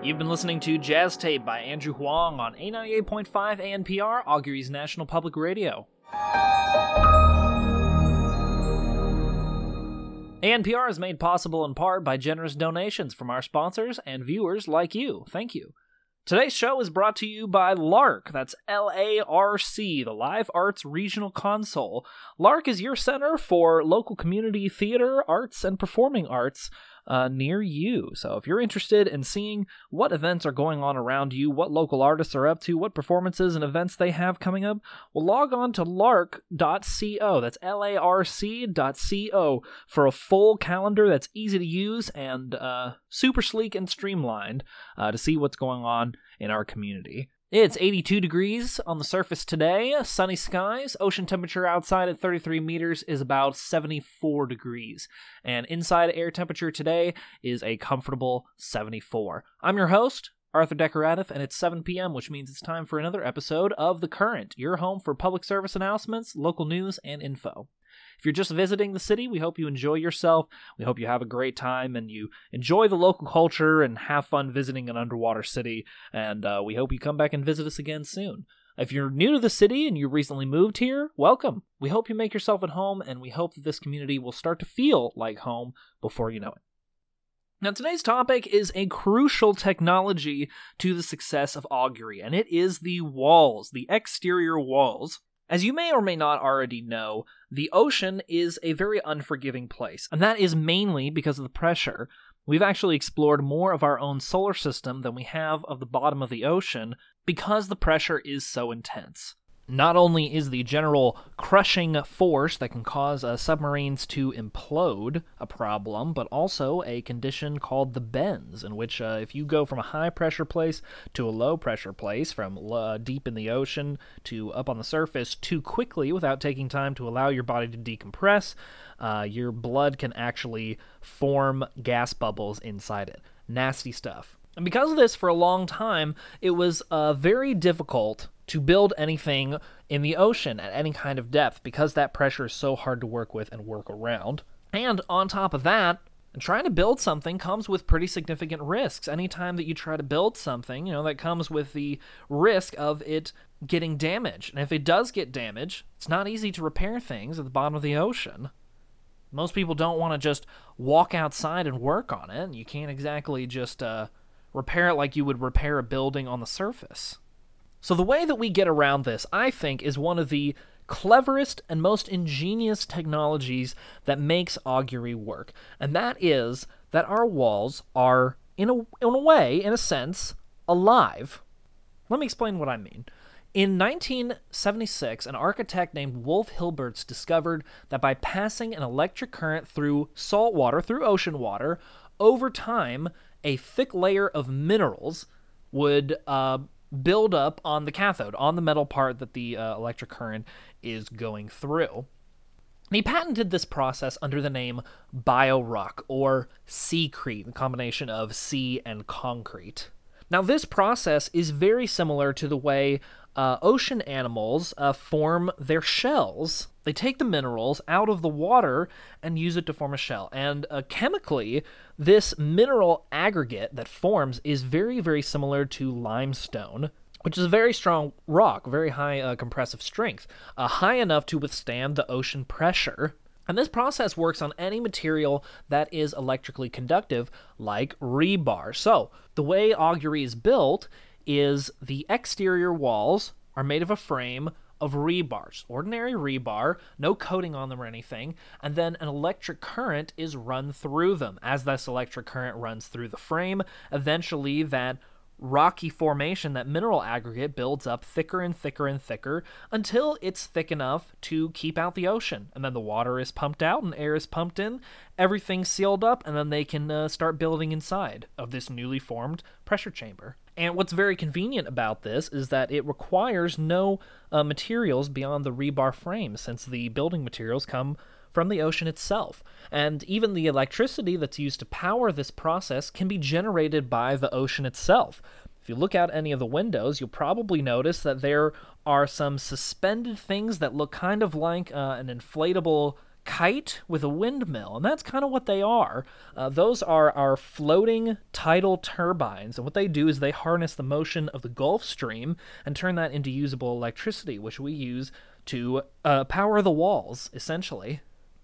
You've been listening to Jazz Tape by Andrew Huang on A98.5 ANPR, Augury's National Public Radio. ANPR is made possible in part by generous donations from our sponsors and viewers like you. Thank you. Today's show is brought to you by LARC. That's L A R C, the Live Arts Regional Console. LARC is your center for local community theater, arts, and performing arts uh, near you. So if you're interested in seeing what events are going on around you, what local artists are up to, what performances and events they have coming up, well, log on to larc.co. That's L A R C.co for a full calendar that's easy to use and uh, super sleek and streamlined uh, to see what's going on in our community. It's 82 degrees on the surface today, sunny skies. Ocean temperature outside at 33 meters is about 74 degrees. And inside air temperature today is a comfortable 74. I'm your host, Arthur Decoratif, and it's 7 p.m., which means it's time for another episode of The Current, your home for public service announcements, local news, and info. If you're just visiting the city, we hope you enjoy yourself. We hope you have a great time and you enjoy the local culture and have fun visiting an underwater city. And uh, we hope you come back and visit us again soon. If you're new to the city and you recently moved here, welcome. We hope you make yourself at home, and we hope that this community will start to feel like home before you know it. Now, today's topic is a crucial technology to the success of augury, and it is the walls, the exterior walls. As you may or may not already know, the ocean is a very unforgiving place, and that is mainly because of the pressure. We've actually explored more of our own solar system than we have of the bottom of the ocean because the pressure is so intense. Not only is the general crushing force that can cause uh, submarines to implode a problem, but also a condition called the bends, in which uh, if you go from a high pressure place to a low pressure place, from uh, deep in the ocean to up on the surface too quickly without taking time to allow your body to decompress, uh, your blood can actually form gas bubbles inside it. Nasty stuff. And because of this, for a long time, it was uh, very difficult to build anything in the ocean at any kind of depth because that pressure is so hard to work with and work around. And on top of that, trying to build something comes with pretty significant risks. Anytime that you try to build something, you know, that comes with the risk of it getting damaged. And if it does get damaged, it's not easy to repair things at the bottom of the ocean. Most people don't want to just walk outside and work on it. You can't exactly just uh, repair it like you would repair a building on the surface. So, the way that we get around this, I think, is one of the cleverest and most ingenious technologies that makes augury work. And that is that our walls are, in a, in a way, in a sense, alive. Let me explain what I mean. In 1976, an architect named Wolf Hilbertz discovered that by passing an electric current through salt water, through ocean water, over time, a thick layer of minerals would uh, build up on the cathode, on the metal part that the uh, electric current is going through. he patented this process under the name BioRock or Seacrete, the combination of sea and concrete. Now, this process is very similar to the way uh, ocean animals uh, form their shells. They take the minerals out of the water and use it to form a shell. And uh, chemically, this mineral aggregate that forms is very, very similar to limestone, which is a very strong rock, very high uh, compressive strength, uh, high enough to withstand the ocean pressure. And this process works on any material that is electrically conductive, like rebar. So, the way augury is built is the exterior walls are made of a frame of rebars, ordinary rebar, no coating on them or anything, and then an electric current is run through them. As this electric current runs through the frame, eventually that rocky formation, that mineral aggregate, builds up thicker and thicker and thicker until it's thick enough to keep out the ocean. And then the water is pumped out and air is pumped in, everything's sealed up, and then they can uh, start building inside of this newly formed pressure chamber. And what's very convenient about this is that it requires no uh, materials beyond the rebar frame, since the building materials come from the ocean itself. And even the electricity that's used to power this process can be generated by the ocean itself. If you look out any of the windows, you'll probably notice that there are some suspended things that look kind of like uh, an inflatable kite with a windmill, and that's kind of what they are. Uh, those are our floating tidal turbines, and what they do is they harness the motion of the Gulf Stream and turn that into usable electricity, which we use to uh, power the walls, essentially.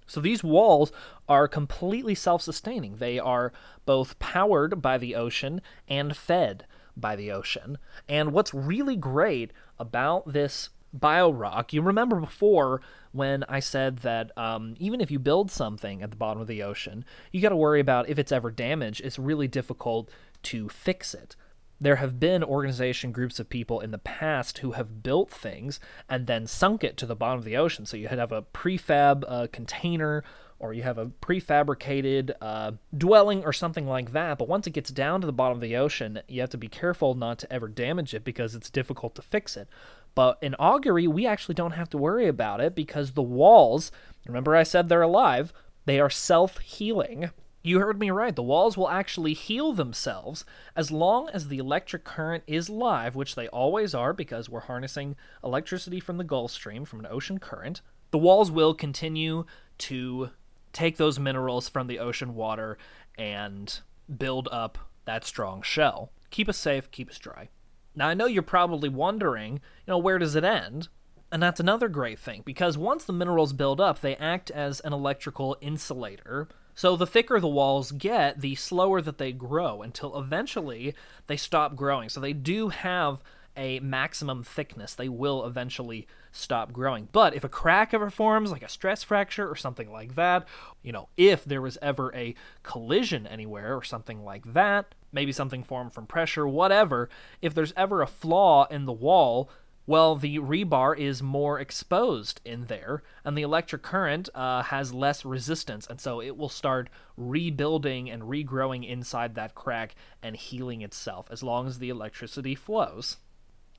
So these walls are completely self sustaining. They are both powered by the ocean and fed by the ocean. And what's really great about this biorock, you remember before when I said that um, even if you build something at the bottom of the ocean, you got to worry about if it's ever damaged. It's really difficult to fix it. There have been organization groups of people in the past who have built things and then sunk it to the bottom of the ocean. So you have a prefab uh, container or you have a prefabricated uh, dwelling or something like that. But once it gets down to the bottom of the ocean, you have to be careful not to ever damage it because it's difficult to fix it. But in augury, we actually don't have to worry about it because the walls, remember I said they're alive, they are self healing. You heard me right. The walls will actually heal themselves as long as the electric current is live, which they always are because we're harnessing electricity from the Gulf Stream, from an ocean current. The walls will continue to take those minerals from the ocean water and build up that strong shell. Keep us safe, keep us dry. Now, I know you're probably wondering, you know, where does it end? And that's another great thing, because once the minerals build up, they act as an electrical insulator. So the thicker the walls get, the slower that they grow until eventually they stop growing. So they do have a maximum thickness. They will eventually stop growing. But if a crack ever forms, like a stress fracture or something like that, you know, if there was ever a collision anywhere or something like that, maybe something formed from pressure, whatever, if there's ever a flaw in the wall, well, the rebar is more exposed in there, and the electric current uh, has less resistance, and so it will start rebuilding and regrowing inside that crack and healing itself as long as the electricity flows.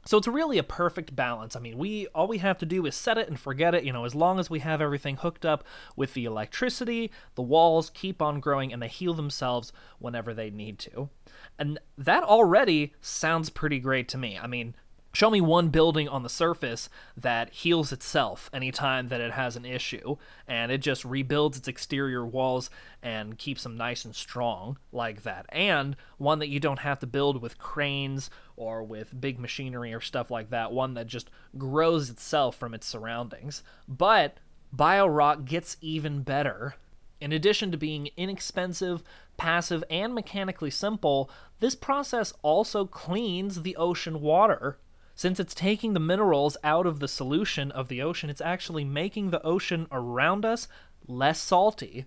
So it's really a perfect balance. I mean, we all we have to do is set it and forget it. You know, as long as we have everything hooked up with the electricity, the walls keep on growing and they heal themselves whenever they need to. And that already sounds pretty great to me. I mean, Show me one building on the surface that heals itself anytime that it has an issue, and it just rebuilds its exterior walls and keeps them nice and strong like that. And one that you don't have to build with cranes or with big machinery or stuff like that. One that just grows itself from its surroundings. But BioRock gets even better. In addition to being inexpensive, passive, and mechanically simple, this process also cleans the ocean water since it's taking the minerals out of the solution of the ocean, it's actually making the ocean around us less salty.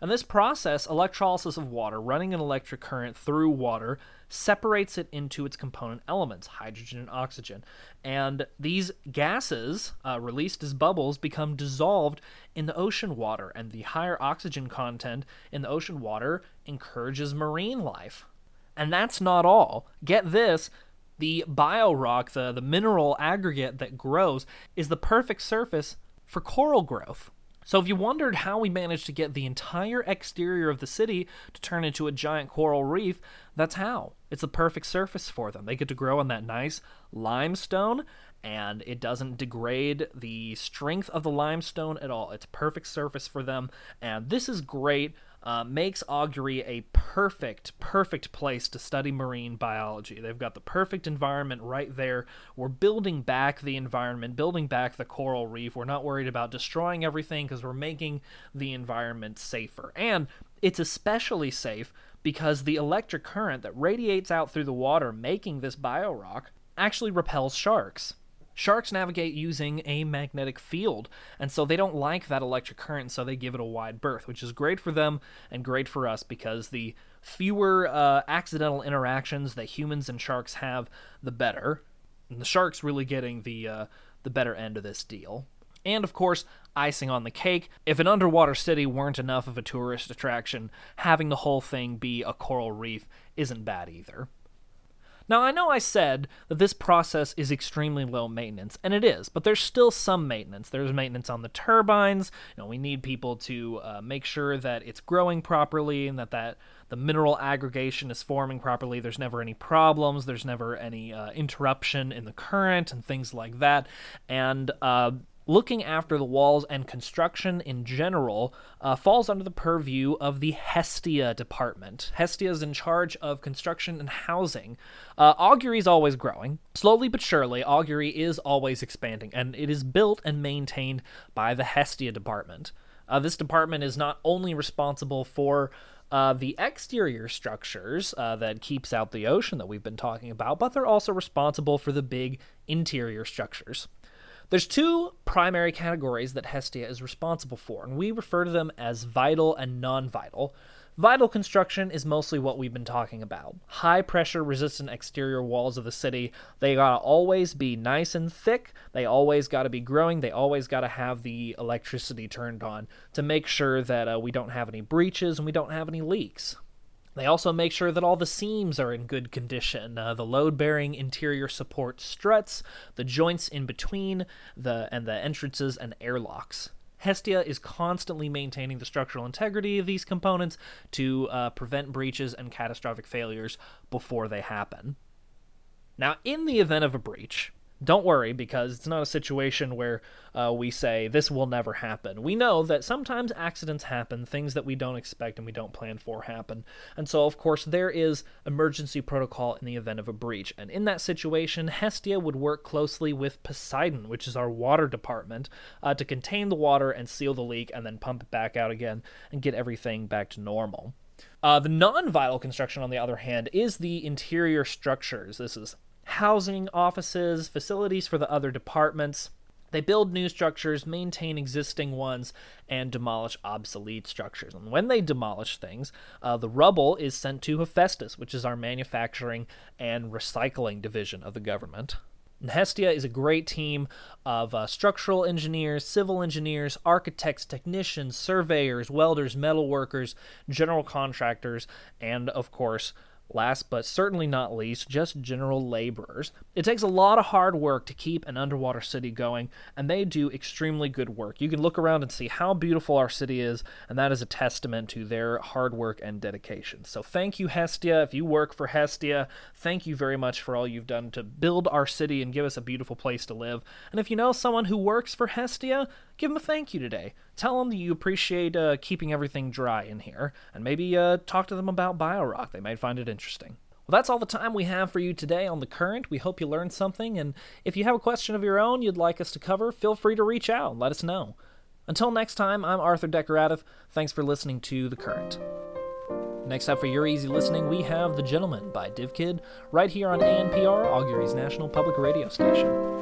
And this process, electrolysis of water, running an electric current through water, separates it into its component elements, hydrogen and oxygen. And these gases, uh, released as bubbles, become dissolved in the ocean water. And the higher oxygen content in the ocean water encourages marine life. And that's not all. Get this the biorock, the, the mineral aggregate that grows, is the perfect surface for coral growth. So, if you wondered how we managed to get the entire exterior of the city to turn into a giant coral reef, that's how. It's the perfect surface for them. They get to grow on that nice limestone, and it doesn't degrade the strength of the limestone at all. It's perfect surface for them, and this is great uh, makes Augury a perfect, perfect place to study marine biology. They've got the perfect environment right there. We're building back the environment, building back the coral reef. We're not worried about destroying everything because we're making the environment safer. And it's especially safe because the electric current that radiates out through the water, making this biorock, actually repels sharks. Sharks navigate using a magnetic field, and so they don't like that electric current, so they give it a wide berth, which is great for them and great for us because the fewer uh, accidental interactions that humans and sharks have, the better. And the sharks really getting the uh, the better end of this deal. And of course, icing on the cake, if an underwater city weren't enough of a tourist attraction, having the whole thing be a coral reef isn't bad either. Now, I know I said that this process is extremely low maintenance, and it is, but there's still some maintenance. There's maintenance on the turbines. You know, we need people to uh, make sure that it's growing properly and that, that the mineral aggregation is forming properly. There's never any problems. There's never any uh, interruption in the current and things like that. And uh, looking after the walls and construction in general uh, falls under the purview of the Hestia department. Hestia is in charge of construction and housing. Uh, Augury is always growing. Slowly but surely, Augury is always expanding, and it is built and maintained by the Hestia department. Uh, this department is not only responsible for uh, the exterior structures uh, that keeps out the ocean that we've been talking about, but they're also responsible for the big interior structures. There's two primary categories that Hestia is responsible for, and we refer to them as vital and non vital. Vital construction is mostly what we've been talking about. High pressure resistant exterior walls of the city, they gotta always be nice and thick, they always gotta be growing, they always gotta have the electricity turned on to make sure that uh, we don't have any breaches and we don't have any leaks. They also make sure that all the seams are in good condition, uh, the load-bearing interior support struts, the joints in between, the and the entrances and airlocks. Hestia is constantly maintaining the structural integrity of these components to uh, prevent breaches and catastrophic failures before they happen. Now, in the event of a breach, don't worry because it's not a situation where uh, we say this will never happen. We know that sometimes accidents happen, things that we don't expect and we don't plan for happen. And so, of course, there is emergency protocol in the event of a breach. And in that situation, Hestia would work closely with Poseidon, which is our water department, uh, to contain the water and seal the leak and then pump it back out again and get everything back to normal. Uh, the non vital construction, on the other hand, is the interior structures. This is housing, offices, facilities for the other departments. They build new structures, maintain existing ones, and demolish obsolete structures. And when they demolish things, uh, the rubble is sent to Hephaestus, which is our manufacturing and recycling division of the government. And Hestia is a great team of uh, structural engineers, civil engineers, architects, technicians, surveyors, welders, metal workers, general contractors, and of course, Last but certainly not least, just general laborers. It takes a lot of hard work to keep an underwater city going, and they do extremely good work. You can look around and see how beautiful our city is, and that is a testament to their hard work and dedication. So thank you, Hestia. If you work for Hestia, thank you very much for all you've done to build our city and give us a beautiful place to live. And if you know someone who works for Hestia, give them a thank you today. Tell them that you appreciate uh, keeping everything dry in here, and maybe uh, talk to them about BioRock. They might find it interesting. Well, that's all the time we have for you today on The Current. We hope you learned something, and if you have a question of your own you'd like us to cover, feel free to reach out and let us know. Until next time, I'm Arthur Decoratif. Thanks for listening to The Current. Next up for your easy listening, we have The Gentleman by DivKid, right here on ANPR, Augury's national public radio station.